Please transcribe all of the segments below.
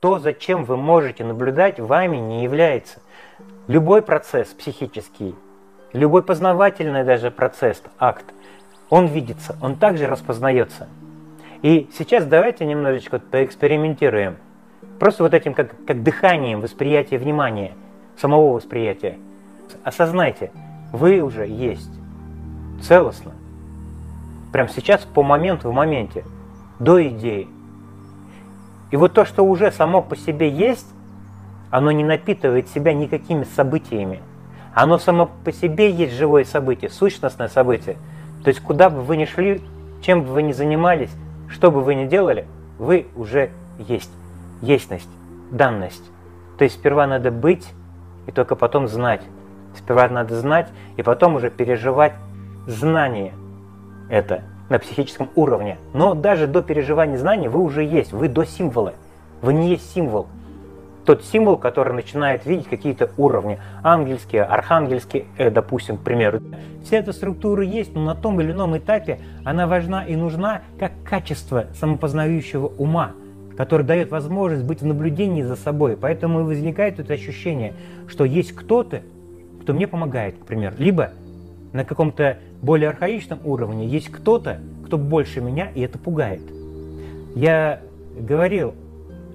то, зачем вы можете наблюдать, вами не является. Любой процесс психический, любой познавательный даже процесс, акт, он видится, он также распознается. И сейчас давайте немножечко поэкспериментируем. Просто вот этим как, как дыханием восприятия внимания, самого восприятия. Осознайте, вы уже есть целостно. Прямо сейчас, по моменту в моменте, до идеи. И вот то, что уже само по себе есть, оно не напитывает себя никакими событиями. Оно само по себе есть живое событие, сущностное событие. То есть куда бы вы ни шли, чем бы вы ни занимались, что бы вы ни делали, вы уже есть. Естьность, данность. То есть сперва надо быть, и только потом знать. Сперва надо знать, и потом уже переживать знание это на психическом уровне. Но даже до переживания знания вы уже есть, вы до символа. Вы не есть символ. Тот символ, который начинает видеть какие-то уровни, ангельские, архангельские, э, допустим, к примеру. Вся эта структура есть, но на том или ином этапе она важна и нужна как качество самопознающего ума, который дает возможность быть в наблюдении за собой. Поэтому и возникает это ощущение, что есть кто-то, кто мне помогает, к примеру. Либо на каком-то более архаичном уровне есть кто-то, кто больше меня, и это пугает. Я говорил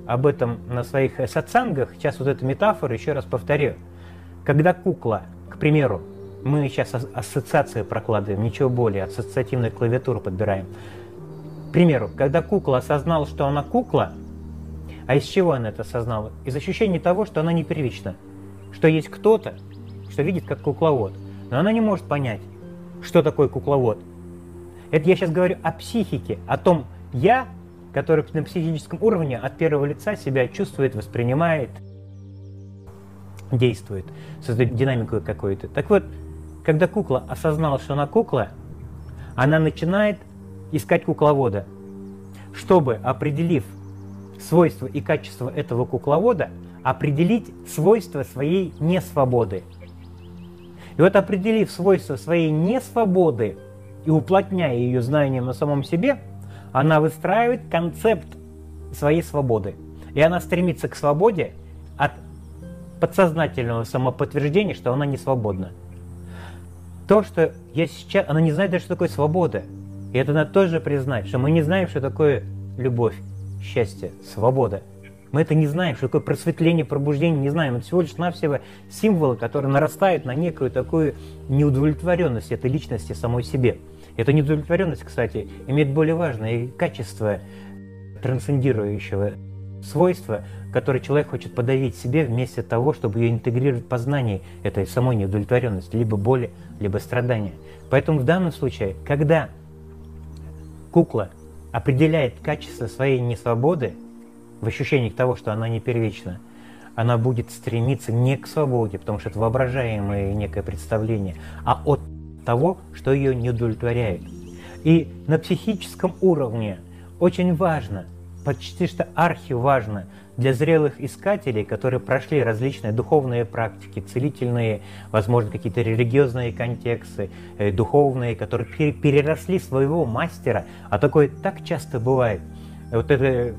об этом на своих сатсангах, сейчас вот эту метафору еще раз повторю. Когда кукла, к примеру, мы сейчас ассоциации прокладываем, ничего более, ассоциативную клавиатуру подбираем. К примеру, когда кукла осознала, что она кукла, а из чего она это осознала? Из ощущения того, что она не первична, что есть кто-то, что видит как кукловод, но она не может понять, что такое кукловод. Это я сейчас говорю о психике, о том «я», который на психическом уровне от первого лица себя чувствует, воспринимает, действует, создает динамику какую-то. Так вот, когда кукла осознала, что она кукла, она начинает искать кукловода, чтобы, определив свойства и качество этого кукловода, определить свойства своей несвободы – и вот определив свойства своей несвободы и уплотняя ее знанием на самом себе, она выстраивает концепт своей свободы. И она стремится к свободе от подсознательного самоподтверждения, что она не свободна. То, что я сейчас... Она не знает даже, что такое свобода. И это надо тоже признать, что мы не знаем, что такое любовь, счастье, свобода. Мы это не знаем, что такое просветление, пробуждение, не знаем. Это всего лишь навсего символы, которые нарастают на некую такую неудовлетворенность этой личности самой себе. Эта неудовлетворенность, кстати, имеет более важное качество трансцендирующего свойства, которое человек хочет подавить себе вместо того, чтобы ее интегрировать в познание этой самой неудовлетворенности, либо боли, либо страдания. Поэтому в данном случае, когда кукла определяет качество своей несвободы, в ощущении того, что она не первична, она будет стремиться не к свободе, потому что это воображаемое некое представление, а от того, что ее не удовлетворяет. И на психическом уровне очень важно, почти что архиважно для зрелых искателей, которые прошли различные духовные практики, целительные, возможно, какие-то религиозные контексты, э, духовные, которые переросли своего мастера, а такое так часто бывает – вот это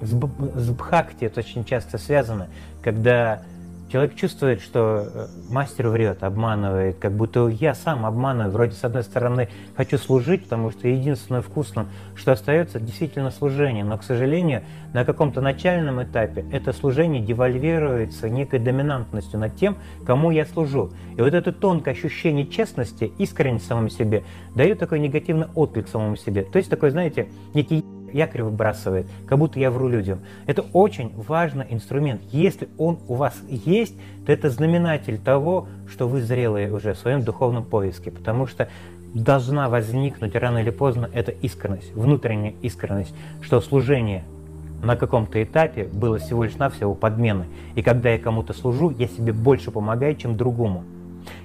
с бхакти это очень часто связано, когда человек чувствует, что э, мастер врет, обманывает, как будто я сам обманываю. Вроде, с одной стороны, хочу служить, потому что единственное вкусным, что остается, действительно служение. Но, к сожалению, на каком-то начальном этапе это служение девальвируется некой доминантностью над тем, кому я служу. И вот это тонкое ощущение честности, искренности самому себе, дает такой негативный отклик самому себе. То есть такой, знаете, некий якорь выбрасывает, как будто я вру людям. Это очень важный инструмент. Если он у вас есть, то это знаменатель того, что вы зрелые уже в своем духовном поиске, потому что должна возникнуть рано или поздно эта искренность, внутренняя искренность, что служение на каком-то этапе было всего лишь навсего подмены. И когда я кому-то служу, я себе больше помогаю, чем другому.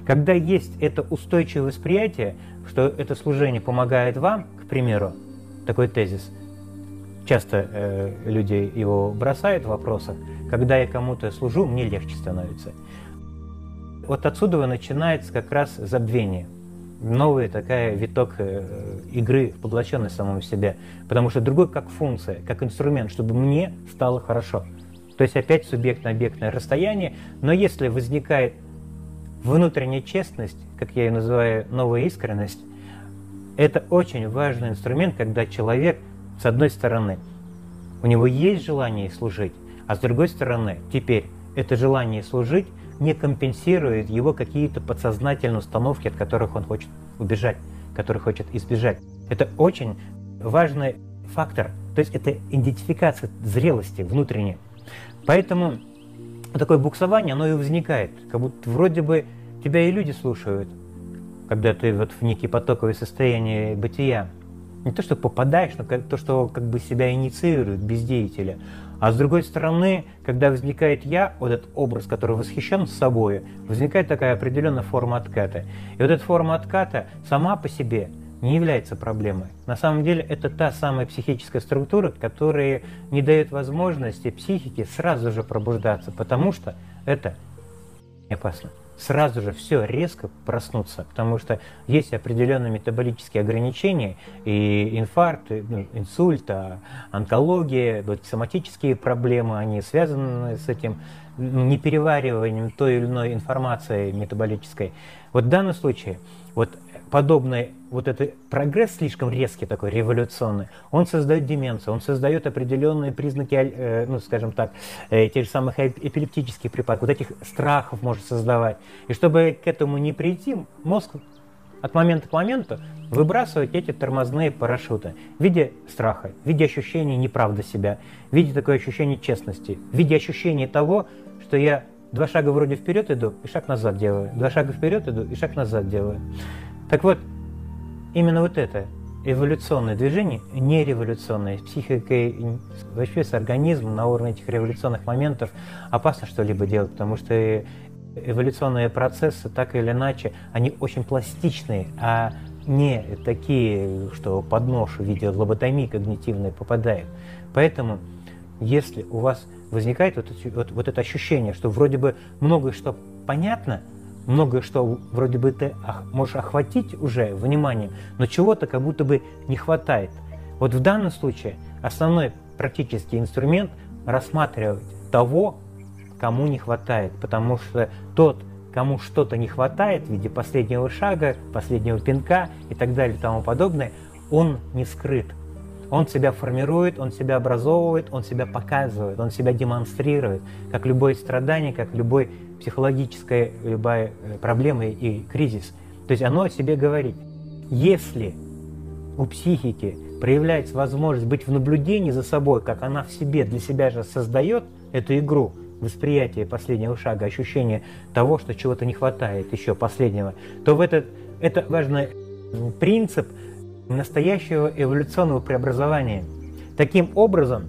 Когда есть это устойчивое восприятие, что это служение помогает вам, к примеру, такой тезис – часто э, люди его бросают в вопросах, когда я кому-то служу, мне легче становится. Вот отсюда начинается как раз забвение. Новый такая виток э, игры в поглощенность самому себе. Потому что другой как функция, как инструмент, чтобы мне стало хорошо. То есть опять субъектно-объектное расстояние, но если возникает внутренняя честность, как я ее называю, новая искренность, это очень важный инструмент, когда человек, с одной стороны, у него есть желание служить, а с другой стороны, теперь это желание служить не компенсирует его какие-то подсознательные установки, от которых он хочет убежать, которых хочет избежать. Это очень важный фактор, то есть это идентификация зрелости внутренней. Поэтому такое буксование, оно и возникает, как будто вроде бы тебя и люди слушают, когда ты вот в некие потоковое состояние бытия. Не то, что попадаешь, но то, что как бы себя инициирует бездеятеля. А с другой стороны, когда возникает я, вот этот образ, который восхищен собой, возникает такая определенная форма отката. И вот эта форма отката сама по себе не является проблемой. На самом деле это та самая психическая структура, которая не дает возможности психике сразу же пробуждаться, потому что это опасно сразу же все резко проснуться, потому что есть определенные метаболические ограничения, и инфаркт, ну, инсульт, а онкология, вот соматические проблемы, они связаны с этим неперевариванием той или иной информации метаболической. Вот в данном случае вот подобный вот этот прогресс слишком резкий такой, революционный, он создает деменцию, он создает определенные признаки, э, ну, скажем так, э, тех же самых эпилептических припадков, вот этих страхов может создавать. И чтобы к этому не прийти, мозг от момента к моменту выбрасывает эти тормозные парашюты в виде страха, в виде ощущения неправды себя, в виде такое ощущения честности, в виде ощущения того, что я два шага вроде вперед иду и шаг назад делаю, два шага вперед иду и шаг назад делаю. Так вот, именно вот это эволюционное движение, не революционное, с психикой, вообще с организмом на уровне этих революционных моментов опасно что-либо делать, потому что эволюционные процессы, так или иначе, они очень пластичные, а не такие, что под нож в виде лоботомии когнитивной попадает. Поэтому, если у вас возникает вот, вот, вот это ощущение, что вроде бы многое что понятно, многое что вроде бы ты можешь охватить уже вниманием, но чего-то как будто бы не хватает. Вот в данном случае основной практический инструмент рассматривать того, кому не хватает, потому что тот, кому что-то не хватает в виде последнего шага, последнего пинка и так далее и тому подобное, он не скрыт. Он себя формирует, он себя образовывает, он себя показывает, он себя демонстрирует, как любое страдание, как любой психологическая любая э, проблема и кризис. То есть оно о себе говорит. Если у психики проявляется возможность быть в наблюдении за собой, как она в себе для себя же создает эту игру, восприятие последнего шага, ощущение того, что чего-то не хватает, еще последнего, то в этот, это важный принцип настоящего эволюционного преобразования. Таким образом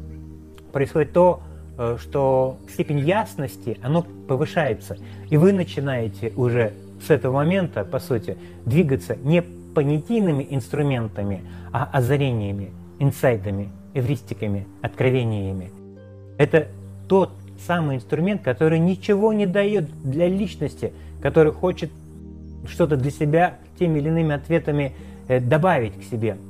происходит то, Э, что степень ясности, оно повышается. И вы начинаете уже с этого момента, по сути, двигаться не понятийными инструментами, а озарениями, инсайдами, эвристиками, откровениями. Это тот самый инструмент, который ничего не дает для личности, который хочет что-то для себя теми или иными ответами добавить к себе –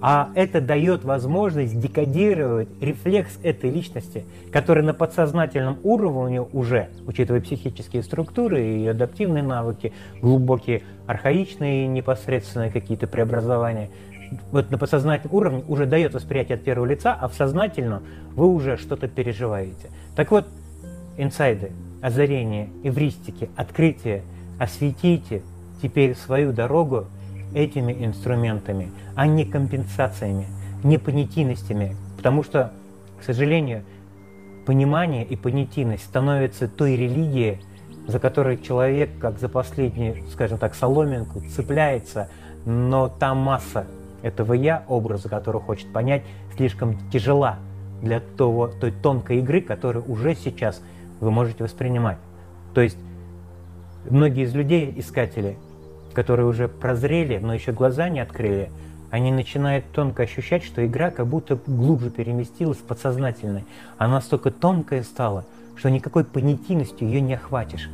а это дает возможность декодировать рефлекс этой личности, который на подсознательном уровне уже, учитывая психические структуры и адаптивные навыки, глубокие, архаичные непосредственные какие-то преобразования, вот на подсознательном уровне уже дает восприятие от первого лица, а в сознательном вы уже что-то переживаете. Так вот, инсайды, озарения, эвристики, открытия, осветите теперь свою дорогу этими инструментами, а не компенсациями, не понятийностями. Потому что, к сожалению, понимание и понятийность становятся той религией, за которой человек, как за последнюю, скажем так, соломинку, цепляется, но та масса этого «я», образа, который хочет понять, слишком тяжела для того, той тонкой игры, которую уже сейчас вы можете воспринимать. То есть многие из людей, искатели, которые уже прозрели, но еще глаза не открыли, они начинают тонко ощущать, что игра как будто глубже переместилась в подсознательное. Она настолько тонкая стала, что никакой понятийностью ее не охватишь.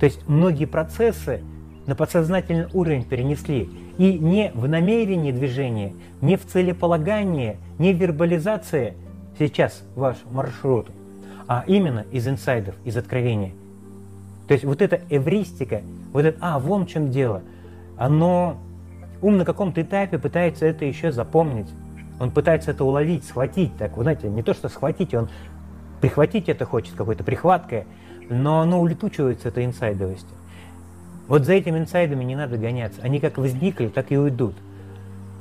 То есть многие процессы на подсознательный уровень перенесли. И не в намерении движения, не в целеполагании, не в вербализации сейчас ваш маршрут, а именно из инсайдов, из откровения. То есть вот эта эвристика, вот это, а, вон в чем дело, оно, ум на каком-то этапе пытается это еще запомнить, он пытается это уловить, схватить, так, вы знаете, не то что схватить, он прихватить это хочет какой-то прихваткой, но оно улетучивается, этой инсайдовостью. Вот за этими инсайдами не надо гоняться. Они как возникли, так и уйдут.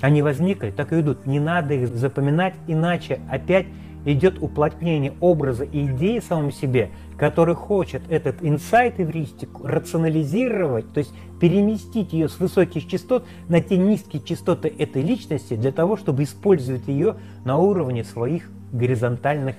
Они возникли, так и уйдут. Не надо их запоминать, иначе опять идет уплотнение образа и идеи самому себе, который хочет этот инсайт эвристику рационализировать, то есть переместить ее с высоких частот на те низкие частоты этой личности для того, чтобы использовать ее на уровне своих горизонтальных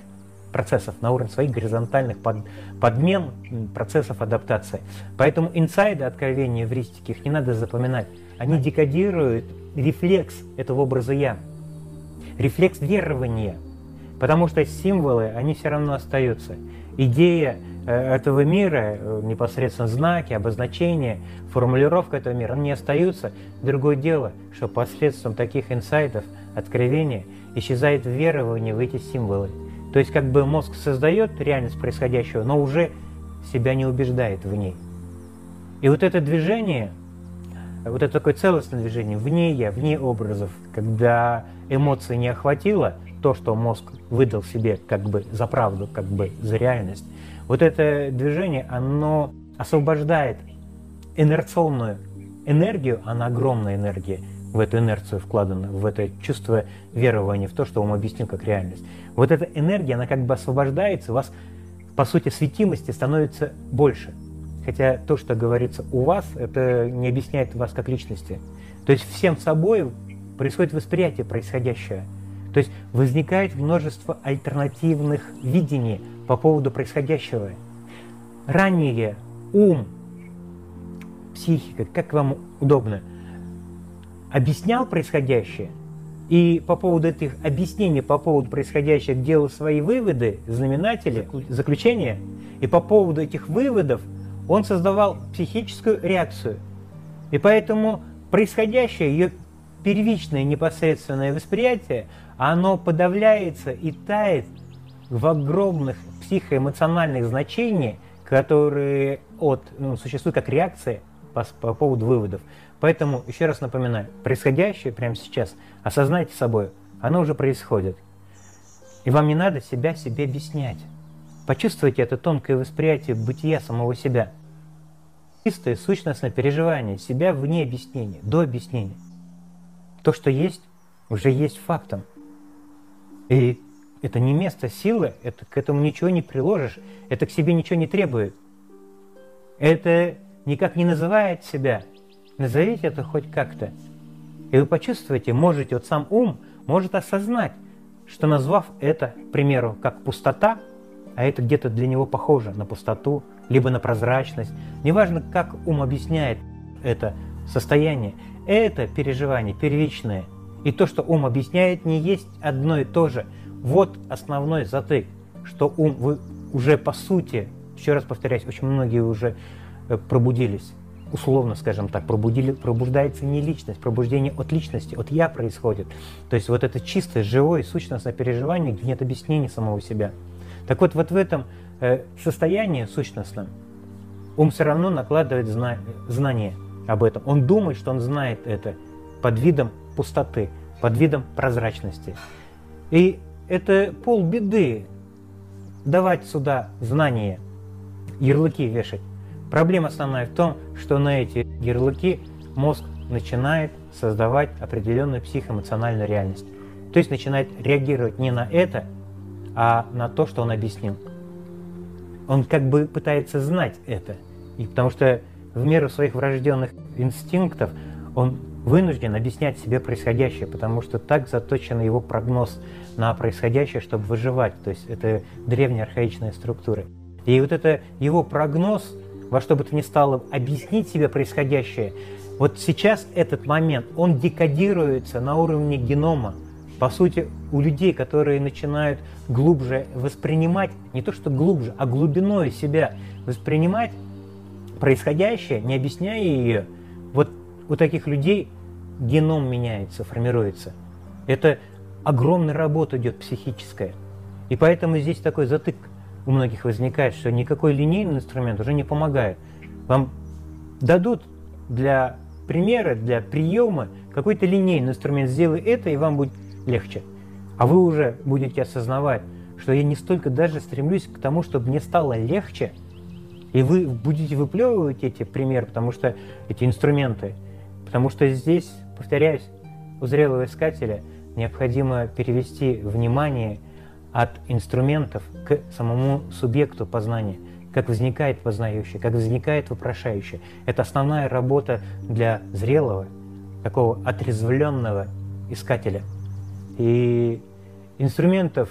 процессов, на уровне своих горизонтальных под, подмен, процессов адаптации. Поэтому инсайды откровения эвристики, их не надо запоминать. Они декодируют рефлекс этого образа «я», рефлекс верования, потому что символы, они все равно остаются. Идея э, этого мира, э, непосредственно знаки, обозначения, формулировка этого мира, они остаются. Другое дело, что посредством таких инсайтов, откровения, исчезает верование в эти символы. То есть как бы мозг создает реальность происходящего, но уже себя не убеждает в ней. И вот это движение, вот это такое целостное движение, вне я, вне образов, когда эмоции не охватило, то, что мозг выдал себе как бы за правду, как бы за реальность, вот это движение, оно освобождает инерционную энергию, она огромная энергия, в эту инерцию вкладана, в это чувство верования в то, что он объяснил как реальность. Вот эта энергия, она как бы освобождается, у вас, по сути, светимости становится больше. Хотя то, что говорится у вас, это не объясняет вас как личности. То есть всем собой происходит восприятие происходящего. То есть возникает множество альтернативных видений по поводу происходящего. Ранее ум, психика, как вам удобно, объяснял происходящее, и по поводу этих объяснений, по поводу происходящего делал свои выводы, знаменатели, заключения, и по поводу этих выводов он создавал психическую реакцию. И поэтому происходящее, ее первичное непосредственное восприятие, оно подавляется и тает в огромных психоэмоциональных значениях, которые от, ну, существуют как реакция по, по поводу выводов. Поэтому, еще раз напоминаю, происходящее прямо сейчас, осознайте собой, оно уже происходит. И вам не надо себя себе объяснять. Почувствуйте это тонкое восприятие бытия самого себя. Чистое сущностное переживание себя вне объяснения, до объяснения. То, что есть, уже есть фактом. И это не место силы, это, к этому ничего не приложишь, это к себе ничего не требует. Это никак не называет себя Назовите это хоть как-то. И вы почувствуете, можете, вот сам ум может осознать, что назвав это, к примеру, как пустота, а это где-то для него похоже на пустоту, либо на прозрачность, неважно, как ум объясняет это состояние, это переживание первичное. И то, что ум объясняет, не есть одно и то же. Вот основной затык, что ум, вы уже по сути, еще раз повторяюсь, очень многие уже э, пробудились условно, скажем так, пробудили, пробуждается не личность, пробуждение от личности, от «я» происходит. То есть вот это чистое, живое, сущностное переживание, где нет объяснений самого себя. Так вот, вот в этом э, состоянии сущностном ум все равно накладывает зна знание об этом. Он думает, что он знает это под видом пустоты, под видом прозрачности. И это полбеды давать сюда знания, ярлыки вешать. Проблема основная в том, что на эти ярлыки мозг начинает создавать определенную психоэмоциональную реальность. То есть начинает реагировать не на это, а на то, что он объяснил. Он как бы пытается знать это. И потому что в меру своих врожденных инстинктов он вынужден объяснять себе происходящее, потому что так заточен его прогноз на происходящее, чтобы выживать. То есть это древние архаичные структуры. И вот это его прогноз – во что бы то ни стало объяснить себе происходящее, вот сейчас этот момент, он декодируется на уровне генома. По сути, у людей, которые начинают глубже воспринимать, не то что глубже, а глубиной себя воспринимать происходящее, не объясняя ее, вот у таких людей геном меняется, формируется. Это огромная работа идет психическая. И поэтому здесь такой затык у многих возникает, что никакой линейный инструмент уже не помогает. Вам дадут для примера, для приема какой-то линейный инструмент, сделай это, и вам будет легче. А вы уже будете осознавать, что я не столько даже стремлюсь к тому, чтобы мне стало легче, и вы будете выплевывать эти примеры, потому что эти инструменты, потому что здесь, повторяюсь, у зрелого искателя необходимо перевести внимание от инструментов к самому субъекту познания, как возникает познающий, как возникает вопрошающий. Это основная работа для зрелого, такого отрезвленного искателя. И инструментов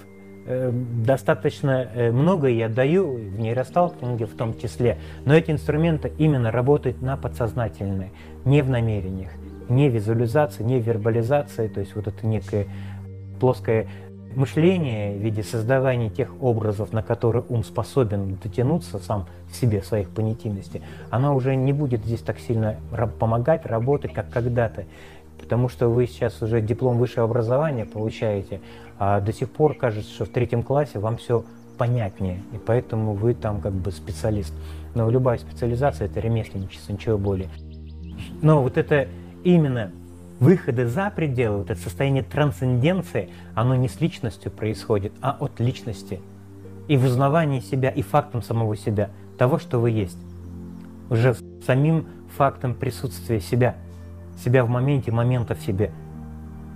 достаточно э, много я даю в нейросталкинге в том числе, но эти инструменты именно работают на подсознательное, не в намерениях, не визуализации, не вербализации, то есть вот это некое плоское мышление в виде создавания тех образов, на которые ум способен дотянуться сам в себе, своих понятийностей, она уже не будет здесь так сильно помогать, работать, как когда-то. Потому что вы сейчас уже диплом высшего образования получаете, а до сих пор кажется, что в третьем классе вам все понятнее, и поэтому вы там как бы специалист. Но любая специализация – это ремесленничество, ничего более. Но вот это именно выходы за пределы, вот это состояние трансценденции, оно не с личностью происходит, а от личности. И в узнавании себя, и фактом самого себя, того, что вы есть. Уже самим фактом присутствия себя, себя в моменте, момента в себе.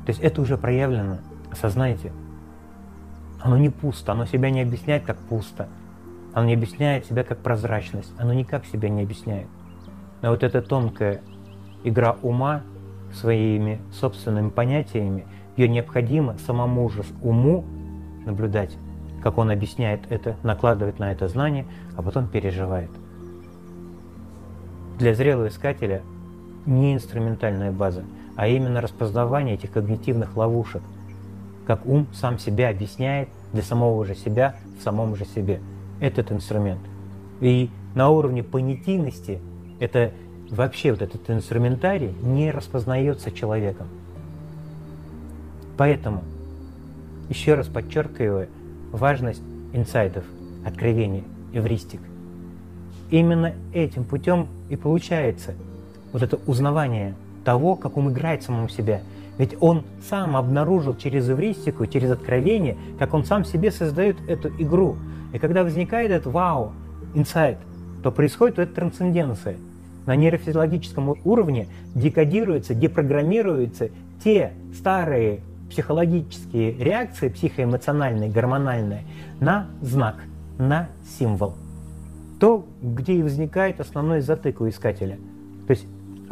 То есть это уже проявлено, осознайте. Оно не пусто, оно себя не объясняет как пусто. Оно не объясняет себя как прозрачность, оно никак себя не объясняет. Но вот эта тонкая игра ума своими собственными понятиями, ее необходимо самому же уму наблюдать, как он объясняет это, накладывает на это знание, а потом переживает. Для зрелого искателя не инструментальная база, а именно распознавание этих когнитивных ловушек, как ум сам себя объясняет для самого же себя в самом же себе. Этот инструмент. И на уровне понятийности это вообще вот этот инструментарий не распознается человеком. Поэтому еще раз подчеркиваю важность инсайдов, откровений, эвристик. Именно этим путем и получается вот это узнавание того, как он играет самому себя. Ведь он сам обнаружил через эвристику, через откровение, как он сам себе создает эту игру. И когда возникает этот вау, инсайт, то происходит эта трансценденция – на нейрофизиологическом уровне декодируются, депрограммируются те старые психологические реакции, психоэмоциональные, гормональные, на знак, на символ. То, где и возникает основной затык у искателя. То есть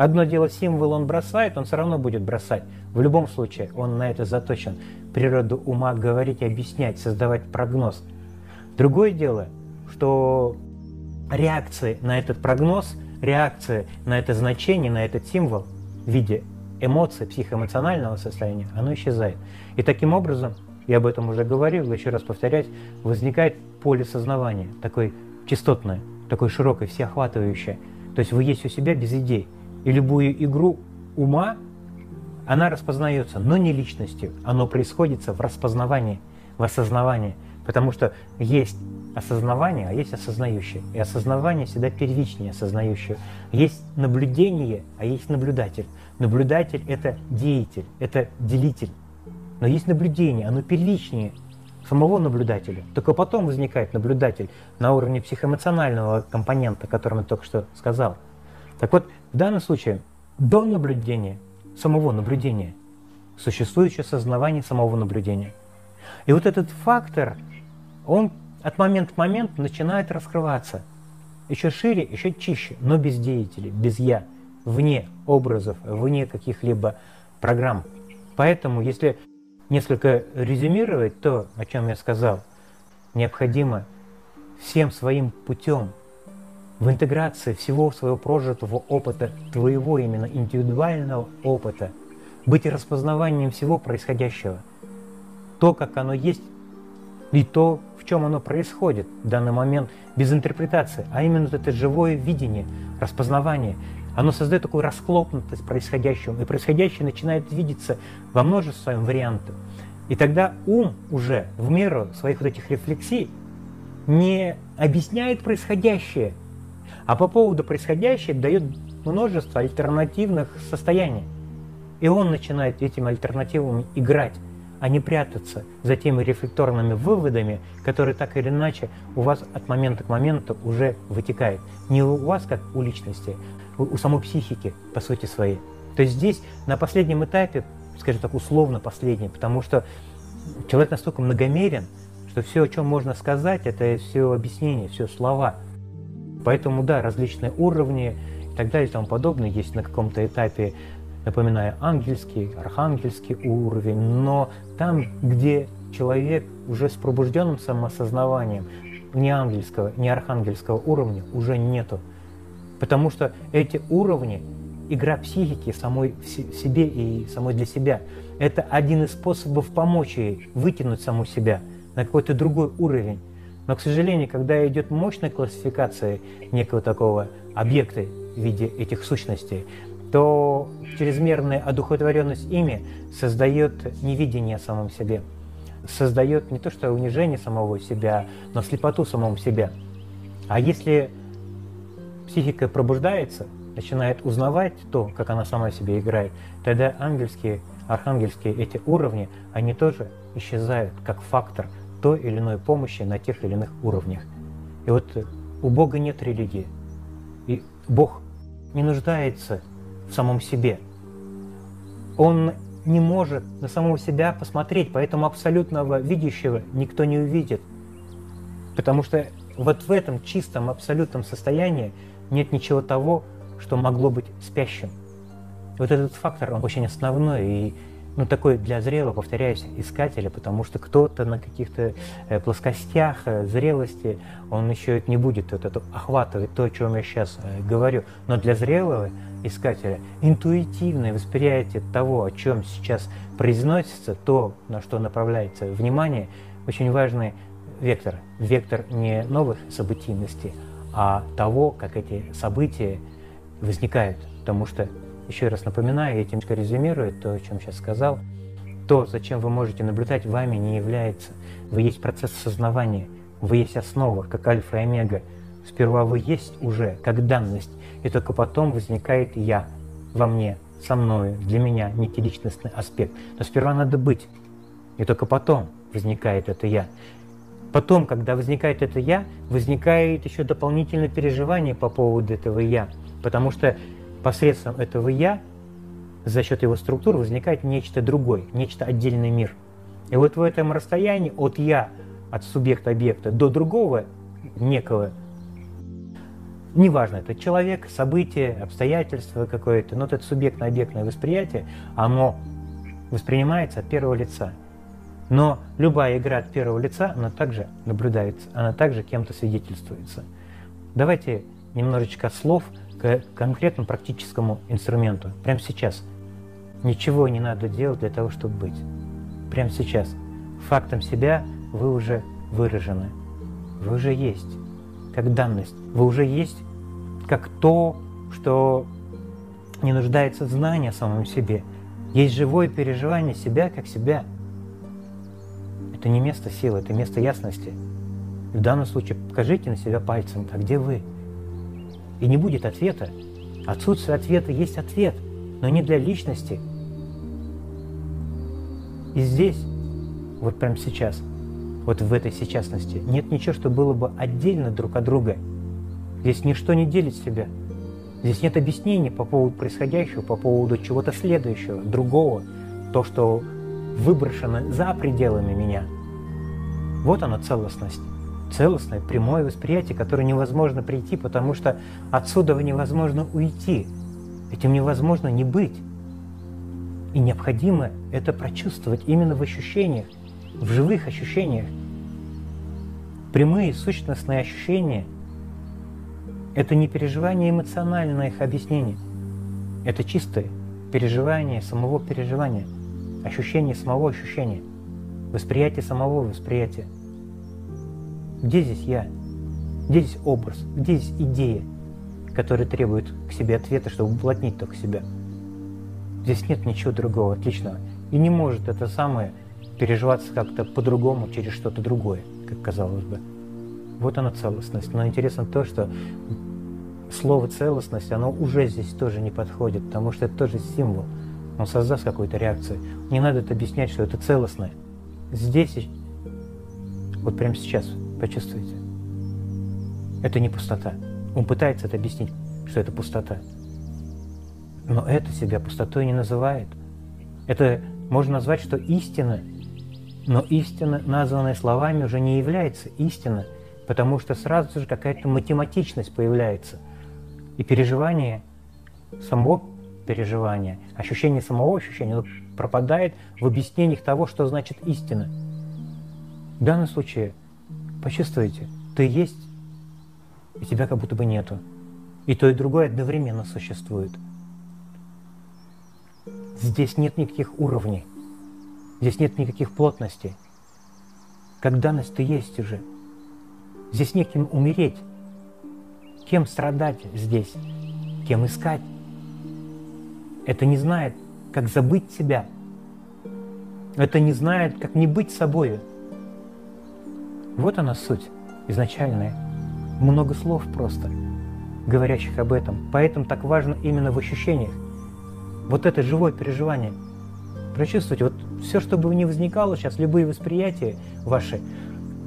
одно дело символ он бросает, он все равно будет бросать. В любом случае он на это заточен. Природу ума говорить, объяснять, создавать прогноз. Другое дело, что реакции на этот прогноз – реакция на это значение, на этот символ в виде эмоций, психоэмоционального состояния, оно исчезает. И таким образом, я об этом уже говорил, еще раз повторять, возникает поле сознавания, такое частотное, такое широкое, всеохватывающее. То есть вы есть у себя без идей. И любую игру ума, она распознается, но не личностью. Оно происходит в распознавании, в осознавании. Потому что есть осознавание, а есть осознающее. И осознавание всегда первичнее осознающего. Есть наблюдение, а есть наблюдатель. Наблюдатель – это деятель, это делитель. Но есть наблюдение, оно первичнее самого наблюдателя. Только потом возникает наблюдатель на уровне психоэмоционального компонента, о котором я только что сказал. Так вот, в данном случае до наблюдения, самого наблюдения, существует еще осознавание самого наблюдения. И вот этот фактор, он от момента к моменту начинает раскрываться. Еще шире, еще чище, но без деятелей, без «я», вне образов, вне каких-либо программ. Поэтому, если несколько резюмировать то, о чем я сказал, необходимо всем своим путем в интеграции всего своего прожитого опыта, твоего именно индивидуального опыта, быть распознаванием всего происходящего. То, как оно есть, и то, в чем оно происходит в данный момент без интерпретации, а именно вот это живое видение, распознавание. Оно создает такую расхлопнутость происходящего, и происходящее начинает видеться во множестве своих вариантов. И тогда ум уже в меру своих вот этих рефлексий не объясняет происходящее, а по поводу происходящего дает множество альтернативных состояний. И он начинает этими альтернативами играть, а не прятаться за теми рефлекторными выводами, которые так или иначе у вас от момента к моменту уже вытекают. Не у вас, как у личности, у самой психики, по сути своей. То есть здесь на последнем этапе, скажем так, условно последний, потому что человек настолько многомерен, что все, о чем можно сказать, это все объяснение, все слова. Поэтому, да, различные уровни и так далее и тому подобное есть на каком-то этапе, напоминаю, ангельский, архангельский уровень, но там, где человек уже с пробужденным самоосознаванием, ни ангельского, ни архангельского уровня уже нету. Потому что эти уровни – игра психики самой в себе и самой для себя. Это один из способов помочь ей вытянуть саму себя – на какой-то другой уровень. Но, к сожалению, когда идет мощная классификация некого такого объекта в виде этих сущностей, то чрезмерная одухотворенность ими создает невидение о самом себе, создает не то что унижение самого себя, но слепоту самому себя. А если психика пробуждается, начинает узнавать то, как она сама себе играет, тогда ангельские, архангельские эти уровни, они тоже исчезают как фактор – той или иной помощи на тех или иных уровнях. И вот у Бога нет религии. И Бог не нуждается в самом себе. Он не может на самого себя посмотреть, поэтому абсолютного видящего никто не увидит. Потому что вот в этом чистом, абсолютном состоянии нет ничего того, что могло быть спящим. Вот этот фактор, он очень основной, и ну, такой для зрелого, повторяюсь, искателя, потому что кто-то на каких-то э, плоскостях э, зрелости, он еще не будет вот это охватывать то, о чем я сейчас э, говорю. Но для зрелого искателя интуитивное восприятие того, о чем сейчас произносится, то, на что направляется внимание, очень важный вектор. Вектор не новых событийностей, а того, как эти события возникают. Потому что еще раз напоминаю, этим резюмирую то, о чем сейчас сказал. То, зачем вы можете наблюдать, вами не является. Вы есть процесс осознавания, вы есть основа, как альфа и омега. Сперва вы есть уже, как данность, и только потом возникает «я» во мне, со мною, для меня, некий личностный аспект. Но сперва надо быть, и только потом возникает это «я». Потом, когда возникает это «я», возникает еще дополнительное переживание по поводу этого «я», потому что посредством этого «я» за счет его структуры возникает нечто другое, нечто отдельный мир. И вот в этом расстоянии от «я», от субъекта-объекта до другого некого, неважно, это человек, событие, обстоятельства какое-то, но это субъектно-объектное восприятие, оно воспринимается от первого лица. Но любая игра от первого лица, она также наблюдается, она также кем-то свидетельствуется. Давайте немножечко слов – к конкретному практическому инструменту. Прямо сейчас. Ничего не надо делать для того, чтобы быть. Прямо сейчас. Фактом себя вы уже выражены. Вы уже есть. Как данность. Вы уже есть как то, что не нуждается в знании о самом себе. Есть живое переживание себя как себя. Это не место силы, это место ясности. В данном случае покажите на себя пальцем, а где вы? И не будет ответа. Отсутствие ответа есть ответ, но не для личности. И здесь, вот прямо сейчас, вот в этой сейчасности, нет ничего, что было бы отдельно друг от друга. Здесь ничто не делит себя. Здесь нет объяснений по поводу происходящего, по поводу чего-то следующего, другого, то, что выброшено за пределами меня. Вот она целостность целостное, прямое восприятие, которое невозможно прийти, потому что отсюда невозможно уйти. Этим невозможно не быть. И необходимо это прочувствовать именно в ощущениях, в живых ощущениях. Прямые сущностные ощущения – это не переживание эмоциональное их объяснение. Это чистое переживание самого переживания, ощущение самого ощущения, восприятие самого восприятия – где здесь я? Где здесь образ? Где здесь идея, которая требует к себе ответа, чтобы уплотнить только себя? Здесь нет ничего другого, отличного. И не может это самое переживаться как-то по-другому через что-то другое, как казалось бы. Вот она целостность. Но интересно то, что слово целостность, оно уже здесь тоже не подходит, потому что это тоже символ. Он создаст какую-то реакцию. Не надо это объяснять, что это целостное. Здесь, вот прямо сейчас, почувствуйте. Это не пустота. Он пытается это объяснить, что это пустота. Но это себя пустотой не называет. Это можно назвать, что истина, но истина, названная словами, уже не является истиной, потому что сразу же какая-то математичность появляется. И переживание, само переживание, ощущение самого ощущения пропадает в объяснениях того, что значит истина. В данном случае почувствуйте, ты есть, и тебя как будто бы нету. И то, и другое одновременно существует. Здесь нет никаких уровней. Здесь нет никаких плотностей. Как данность ты есть уже. Здесь неким умереть. Кем страдать здесь? Кем искать? Это не знает, как забыть себя. Это не знает, как не быть собою. Вот она суть изначальная. Много слов просто, говорящих об этом. Поэтому так важно именно в ощущениях. Вот это живое переживание. Прочувствуйте, вот все, что бы ни возникало сейчас, любые восприятия ваши,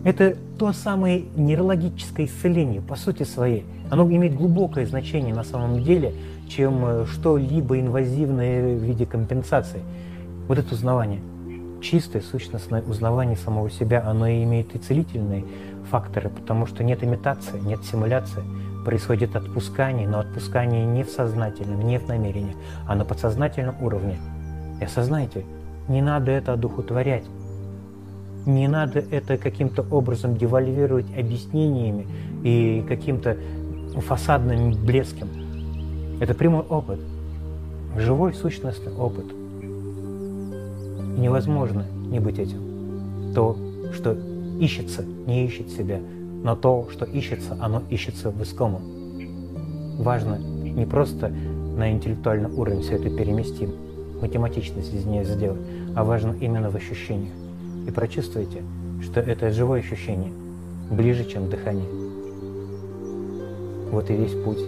это то самое нейрологическое исцеление по сути своей. Оно имеет глубокое значение на самом деле, чем э, что-либо инвазивное в виде компенсации. Вот это узнавание, чистое сущностное узнавание самого себя, оно и имеет и целительные факторы, потому что нет имитации, нет симуляции происходит отпускание, но отпускание не в сознательном, не в намерении, а на подсознательном уровне. И осознайте, не надо это одухотворять. Не надо это каким-то образом девальвировать объяснениями и каким-то фасадным блеском. Это прямой опыт, живой сущностный опыт. Невозможно не быть этим. То, что ищется, не ищет себя – но то, что ищется, оно ищется в искомом. Важно не просто на интеллектуальный уровень все это переместим, математичность из нее сделать, а важно именно в ощущениях. И прочувствуйте, что это живое ощущение, ближе, чем дыхание. Вот и весь путь.